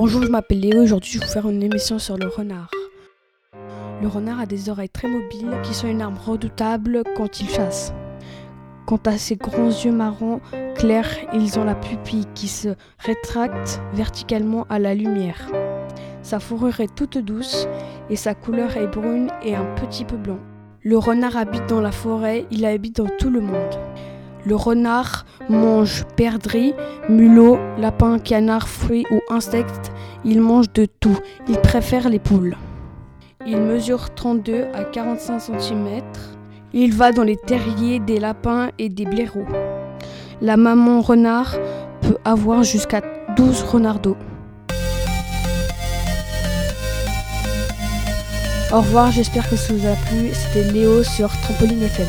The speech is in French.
Bonjour, je m'appelle Léo et aujourd'hui je vais vous faire une émission sur le renard. Le renard a des oreilles très mobiles qui sont une arme redoutable quand il chasse. Quant à ses grands yeux marrons clairs, ils ont la pupille qui se rétracte verticalement à la lumière. Sa fourrure est toute douce et sa couleur est brune et un petit peu blanc. Le renard habite dans la forêt, il habite dans tout le monde. Le renard mange perdrix, mulot, lapin, canard, fruits ou insectes. Il mange de tout. Il préfère les poules. Il mesure 32 à 45 cm. Il va dans les terriers des lapins et des blaireaux. La maman renard peut avoir jusqu'à 12 renardeaux. Au revoir, j'espère que ça vous a plu. C'était Léo sur Trampoline FM.